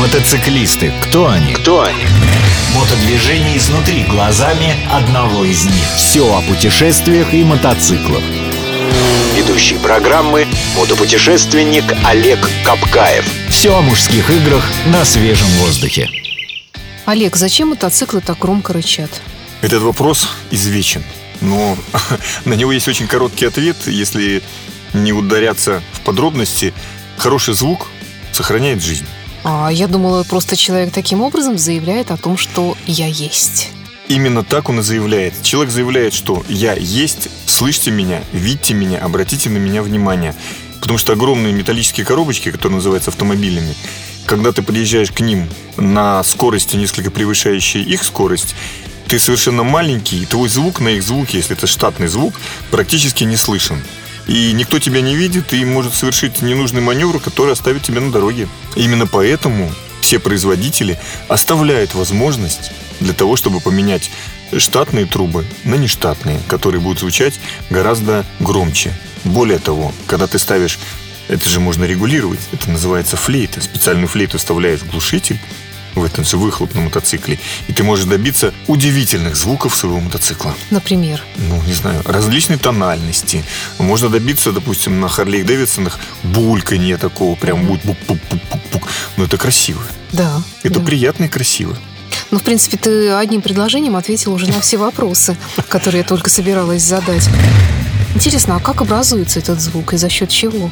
Мотоциклисты. Кто они? Кто они? Мотодвижение изнутри глазами одного из них. Все о путешествиях и мотоциклах. Ведущий программы мотопутешественник Олег Капкаев. Все о мужских играх на свежем воздухе. Олег, зачем мотоциклы так громко рычат? Этот вопрос извечен, но на него есть очень короткий ответ. Если не ударяться в подробности, хороший звук сохраняет жизнь. А я думала, просто человек таким образом заявляет о том, что я есть. Именно так он и заявляет. Человек заявляет, что я есть, слышите меня, видите меня, обратите на меня внимание. Потому что огромные металлические коробочки, которые называются автомобилями, когда ты подъезжаешь к ним на скорости, несколько превышающей их скорость, ты совершенно маленький, и твой звук на их звуке, если это штатный звук, практически не слышен. И никто тебя не видит и может совершить ненужный маневр, который оставит тебя на дороге. Именно поэтому все производители оставляют возможность для того, чтобы поменять штатные трубы на нештатные, которые будут звучать гораздо громче. Более того, когда ты ставишь, это же можно регулировать, это называется флейта, специальную флейту вставляешь в глушитель, в этом же выхлоп на мотоцикле, и ты можешь добиться удивительных звуков своего мотоцикла. Например? Ну, не знаю, различной тональности. Можно добиться, допустим, на Харлей Дэвидсонах бульканье такого, прям будет бук-бук-бук-бук. Но это красиво. Да. Это да. приятно и красиво. Ну, в принципе, ты одним предложением ответил уже на все вопросы, которые я только собиралась задать. Интересно, а как образуется этот звук и за счет чего?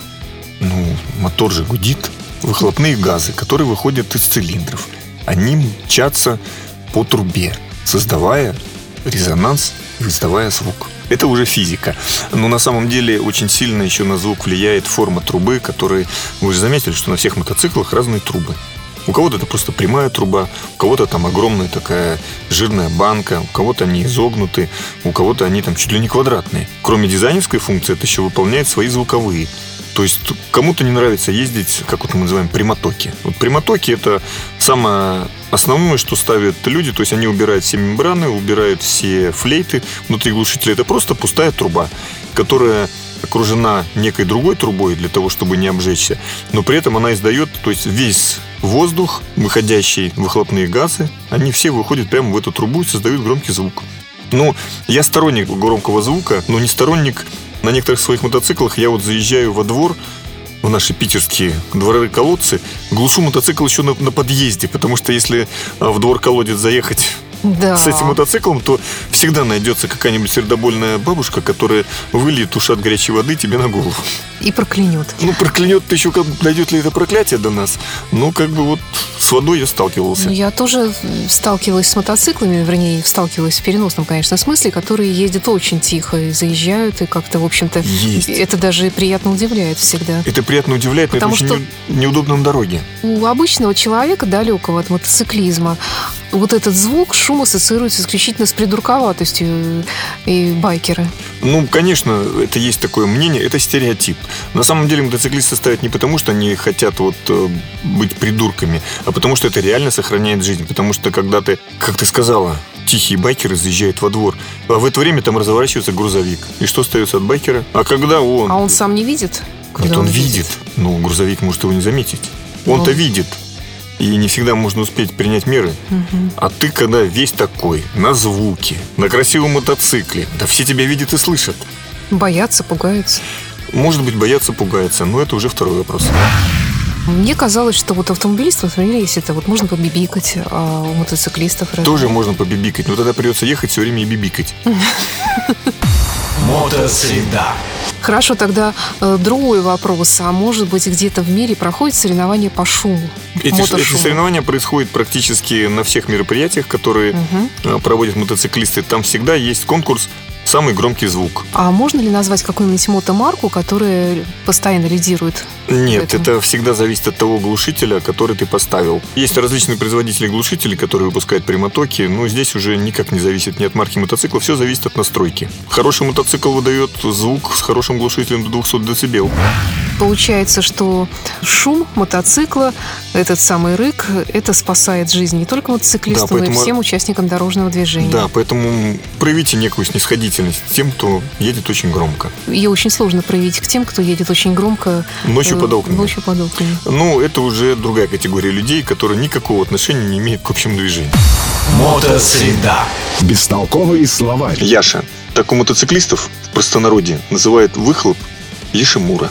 Ну, мотор же гудит. Выхлопные газы, которые выходят из цилиндров они мчатся по трубе, создавая резонанс и издавая звук. Это уже физика. Но на самом деле очень сильно еще на звук влияет форма трубы, которые вы же заметили, что на всех мотоциклах разные трубы. У кого-то это просто прямая труба, у кого-то там огромная такая жирная банка, у кого-то они изогнуты, у кого-то они там чуть ли не квадратные. Кроме дизайнерской функции, это еще выполняет свои звуковые. То есть кому-то не нравится ездить, как вот мы называем, прямотоки. Вот прямотоки это самое основное, что ставят люди. То есть они убирают все мембраны, убирают все флейты внутри глушителя. Это просто пустая труба, которая окружена некой другой трубой для того, чтобы не обжечься, но при этом она издает, то есть весь воздух, выходящий выхлопные газы, они все выходят прямо в эту трубу и создают громкий звук. Ну, я сторонник громкого звука, но не сторонник на некоторых своих мотоциклах я вот заезжаю во двор, наши питерские дворы-колодцы, глушу мотоцикл еще на, на подъезде, потому что если а, в двор-колодец заехать да. с этим мотоциклом, то всегда найдется какая-нибудь сердобольная бабушка, которая выльет ушат горячей воды тебе на голову. И проклянет. Ну, проклянет еще, как дойдет ли это проклятие до нас. Ну, как бы вот с водой я сталкивался. Ну, я тоже сталкивалась с мотоциклами, вернее, сталкивалась в переносном, конечно, смысле, которые ездят очень тихо и заезжают, и как-то, в общем-то, Есть. это даже приятно удивляет всегда. Это приятно удивляет, но Потому это что- очень не- неудобно на дороге. У обычного человека, далекого от мотоциклизма, вот этот звук, шум ассоциируется исключительно с придурковатостью и байкеры. Ну, конечно, это есть такое мнение, это стереотип. На самом деле мотоциклисты ставят не потому, что они хотят вот э, быть придурками, а потому что это реально сохраняет жизнь. Потому что когда ты, как ты сказала, тихие байкеры заезжают во двор, а в это время там разворачивается грузовик. И что остается от байкера? А когда он... А он сам не видит? Нет, когда он видит. Ну, грузовик может его не заметить. Он-то Ну. видит. И не всегда можно успеть принять меры. А ты, когда весь такой, на звуке, на красивом мотоцикле, да все тебя видят и слышат. Боятся, пугаются. Может быть, боятся, пугаются, но это уже второй вопрос. Мне казалось, что вот автомобилистов, например, если это вот можно побибикать, а у мотоциклистов разве? Тоже можно побибикать, но тогда придется ехать все время и бибикать. Мотосреда. Хорошо, тогда э, другой вопрос. А может быть, где-то в мире проходит соревнование по шуму? Эти, эти соревнования происходят практически на всех мероприятиях, которые э, проводят мотоциклисты. Там всегда есть конкурс «Самый громкий звук». А можно ли назвать какую-нибудь мотомарку, которая постоянно лидирует? Нет, Поэтому- это всегда зависит от того глушителя, который ты поставил. Есть различные производители глушителей, которые выпускают прямотоки, но здесь уже никак не зависит ни от марки мотоцикла, все зависит от настройки. Хороший мотоцикл выдает звук с хорошим глушителем до 200 дБ. Получается, что шум мотоцикла, этот самый рык, это спасает жизнь не только мотоциклисту, Да, но и поэтому- всем участникам дорожного движения. Да, поэтому проявите некую снисходительность тем, кто едет очень громко. Ее очень сложно проявить к тем, кто едет очень громко Ночью, под окнами. Ночью под окнами. Ну, это уже другая категория людей, которые никакого отношения не имеют к общему движению. Мотосреда. Бестолковые словарь. Яша. Так у мотоциклистов в простонародье называют выхлоп Ешимура.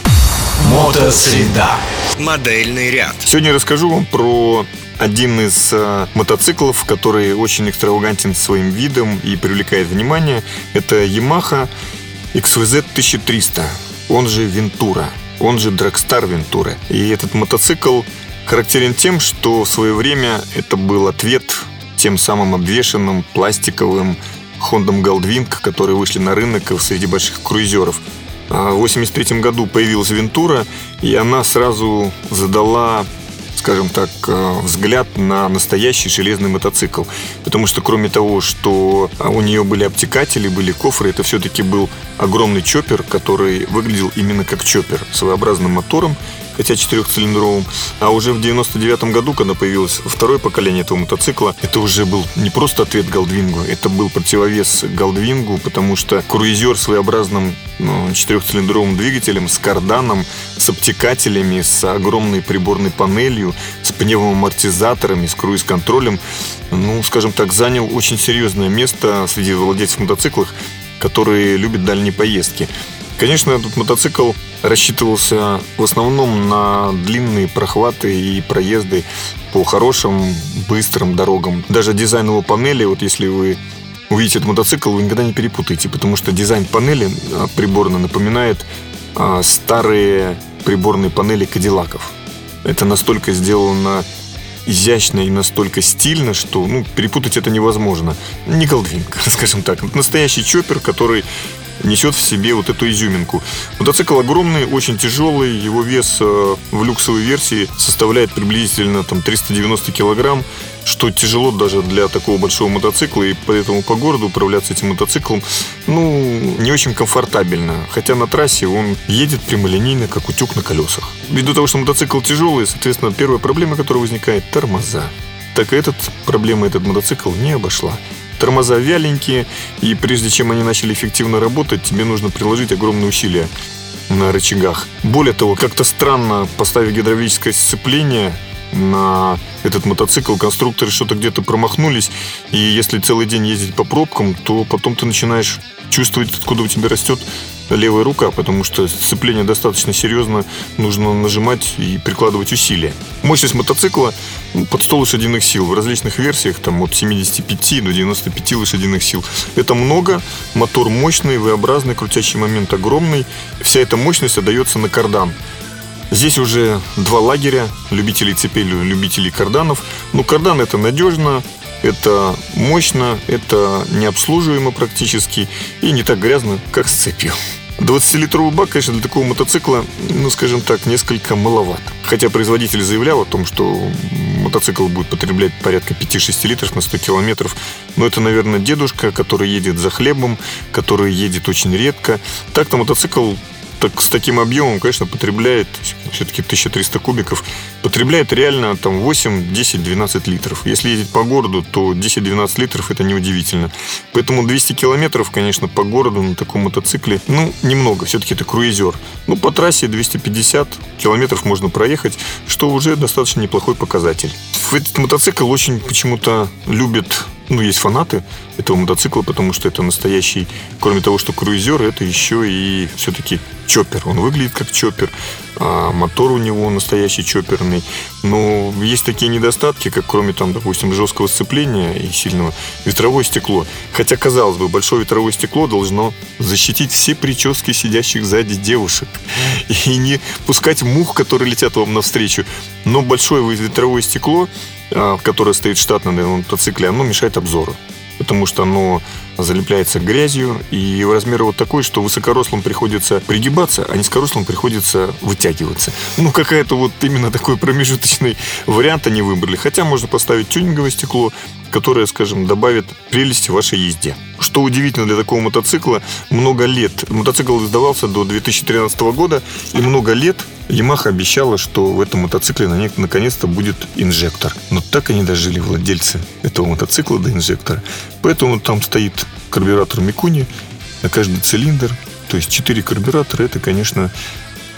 Мотосреда. Модельный ряд. Сегодня я расскажу вам про один из э, мотоциклов, который очень экстравагантен своим видом и привлекает внимание. Это Yamaha XVZ 1300, он же Вентура, он же Dragstar Вентура. И этот мотоцикл характерен тем, что в свое время это был ответ тем самым обвешенным пластиковым Хондам Goldwing, которые вышли на рынок среди больших круизеров. А В 1983 году появилась Вентура, и она сразу задала скажем так, э, взгляд на настоящий железный мотоцикл. Потому что кроме того, что а, у нее были обтекатели, были кофры, это все-таки был огромный чоппер, который выглядел именно как чоппер, своеобразным мотором, хотя четырехцилиндровым. А уже в 99 году, когда появилось второе поколение этого мотоцикла, это уже был не просто ответ Галдвингу, это был противовес Галдвингу, потому что круизер своеобразным ну, четырехцилиндровым двигателем с карданом, с обтекателями, с огромной приборной панелью, с пневмоамортизаторами, с круиз-контролем, ну, скажем так, занял очень серьезное место среди владельцев мотоциклов, которые любят дальние поездки. Конечно, этот мотоцикл рассчитывался в основном на длинные прохваты и проезды по хорошим, быстрым дорогам. Даже дизайн его панели, вот если вы увидите этот мотоцикл, вы никогда не перепутаете, потому что дизайн панели а, приборно напоминает а, старые приборные панели кадиллаков. Это настолько сделано изящно и настолько стильно, что ну, перепутать это невозможно. Не Голдвинг, скажем так. Настоящий чоппер, который несет в себе вот эту изюминку. Мотоцикл огромный, очень тяжелый, его вес э, в люксовой версии составляет приблизительно там, 390 килограмм, что тяжело даже для такого большого мотоцикла, и поэтому по городу управляться этим мотоциклом, ну, не очень комфортабельно. Хотя на трассе он едет прямолинейно, как утюг на колесах. Ввиду того, что мотоцикл тяжелый, соответственно, первая проблема, которая возникает – тормоза. Так и этот проблема этот мотоцикл не обошла тормоза вяленькие, и прежде чем они начали эффективно работать, тебе нужно приложить огромные усилия на рычагах. Более того, как-то странно поставив гидравлическое сцепление на этот мотоцикл, конструкторы что-то где-то промахнулись, и если целый день ездить по пробкам, то потом ты начинаешь чувствовать, откуда у тебя растет левая рука, потому что сцепление достаточно серьезно, нужно нажимать и прикладывать усилия. Мощность мотоцикла ну, под 100 лошадиных сил в различных версиях, там от 75 до 95 лошадиных сил. Это много, мотор мощный, V-образный, крутящий момент огромный. Вся эта мощность отдается на кардан. Здесь уже два лагеря, любителей цепей, любителей карданов. Ну, кардан это надежно, это мощно, это необслуживаемо практически и не так грязно, как с цепью. 20-литровый бак, конечно, для такого мотоцикла, ну, скажем так, несколько маловато. Хотя производитель заявлял о том, что мотоцикл будет потреблять порядка 5-6 литров на 100 километров. Но это, наверное, дедушка, который едет за хлебом, который едет очень редко. Так-то мотоцикл так, с таким объемом, конечно, потребляет все-таки 1300 кубиков, потребляет реально там 8, 10, 12 литров. Если ездить по городу, то 10-12 литров это неудивительно. Поэтому 200 километров, конечно, по городу на таком мотоцикле, ну, немного, все-таки это круизер. Ну, по трассе 250 километров можно проехать, что уже достаточно неплохой показатель. Этот мотоцикл очень почему-то любит ну, есть фанаты этого мотоцикла, потому что это настоящий, кроме того, что круизер, это еще и все-таки чоппер. Он выглядит как чоппер, а мотор у него настоящий чопперный. Но есть такие недостатки, как кроме там, допустим, жесткого сцепления и сильного ветровое стекло. Хотя, казалось бы, большое ветровое стекло должно защитить все прически сидящих сзади девушек и не пускать мух, которые летят вам навстречу. Но большое ветровое стекло а, которое стоит штатно на мотоцикле, оно мешает обзору. Потому что оно залепляется грязью, и размер вот такой, что высокорослым приходится пригибаться, а низкорослым приходится вытягиваться. Ну, какая-то вот именно такой промежуточный вариант они выбрали. Хотя можно поставить тюнинговое стекло, которое, скажем, добавит прелести вашей езде. Что удивительно для такого мотоцикла, много лет. Мотоцикл издавался до 2013 года, и много лет Yamaha обещала, что в этом мотоцикле наконец-то будет инжектор. Но так и не дожили владельцы этого мотоцикла до инжектора. Поэтому там стоит карбюратор Микуни на каждый цилиндр. То есть 4 карбюратора, это, конечно,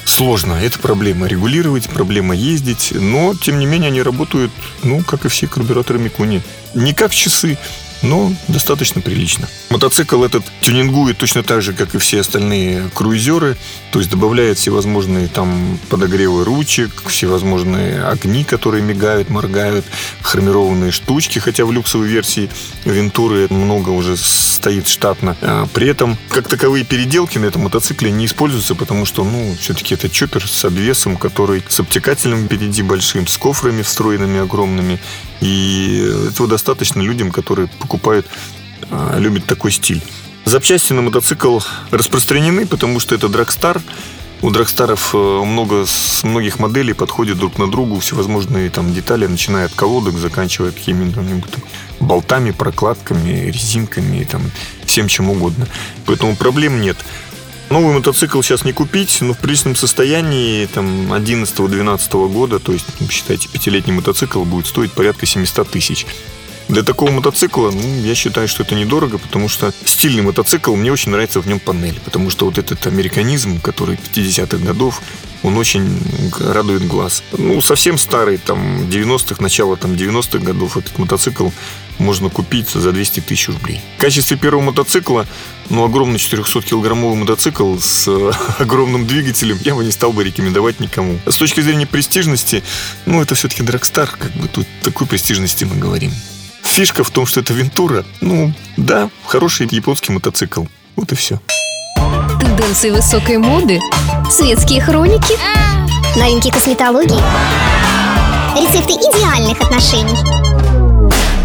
сложно. Это проблема регулировать, проблема ездить. Но, тем не менее, они работают, ну, как и все карбюраторы Микуни. Не как часы, но достаточно прилично. Мотоцикл этот тюнингует точно так же, как и все остальные круизеры, то есть добавляет всевозможные там подогревы ручек, всевозможные огни, которые мигают, моргают, хромированные штучки, хотя в люксовой версии Вентуры много уже стоит штатно. А при этом, как таковые переделки на этом мотоцикле не используются, потому что, ну, все-таки это чоппер с обвесом, который с обтекателем впереди большим, с кофрами встроенными огромными. И этого достаточно людям, которые покупают, а, любят такой стиль. Запчасти на мотоцикл распространены, потому что это драгстар. У драгстаров э, много, с многих моделей подходят друг на другу всевозможные там детали, начиная от колодок, заканчивая какими-то болтами, прокладками, резинками, там, всем чем угодно. Поэтому проблем нет. Новый мотоцикл сейчас не купить, но в приличном состоянии там 11-12 года, то есть, считайте, пятилетний мотоцикл будет стоить порядка 700 тысяч. Для такого мотоцикла, ну, я считаю, что это недорого, потому что стильный мотоцикл, мне очень нравится в нем панель, потому что вот этот американизм, который 50-х годов, он очень радует глаз. Ну, совсем старый, там, 90-х, начало там 90-х годов этот мотоцикл можно купить за 200 тысяч рублей. В качестве первого мотоцикла, ну, огромный 400-килограммовый мотоцикл с огромным двигателем я бы не стал бы рекомендовать никому. С точки зрения престижности, ну, это все-таки Драгстар, как бы тут такой престижности мы говорим. Фишка в том, что это Вентура. Ну, да, хороший японский мотоцикл. Вот и все. Тенденции высокой моды, светские хроники, Новинки косметологии. Рецепты идеальных отношений.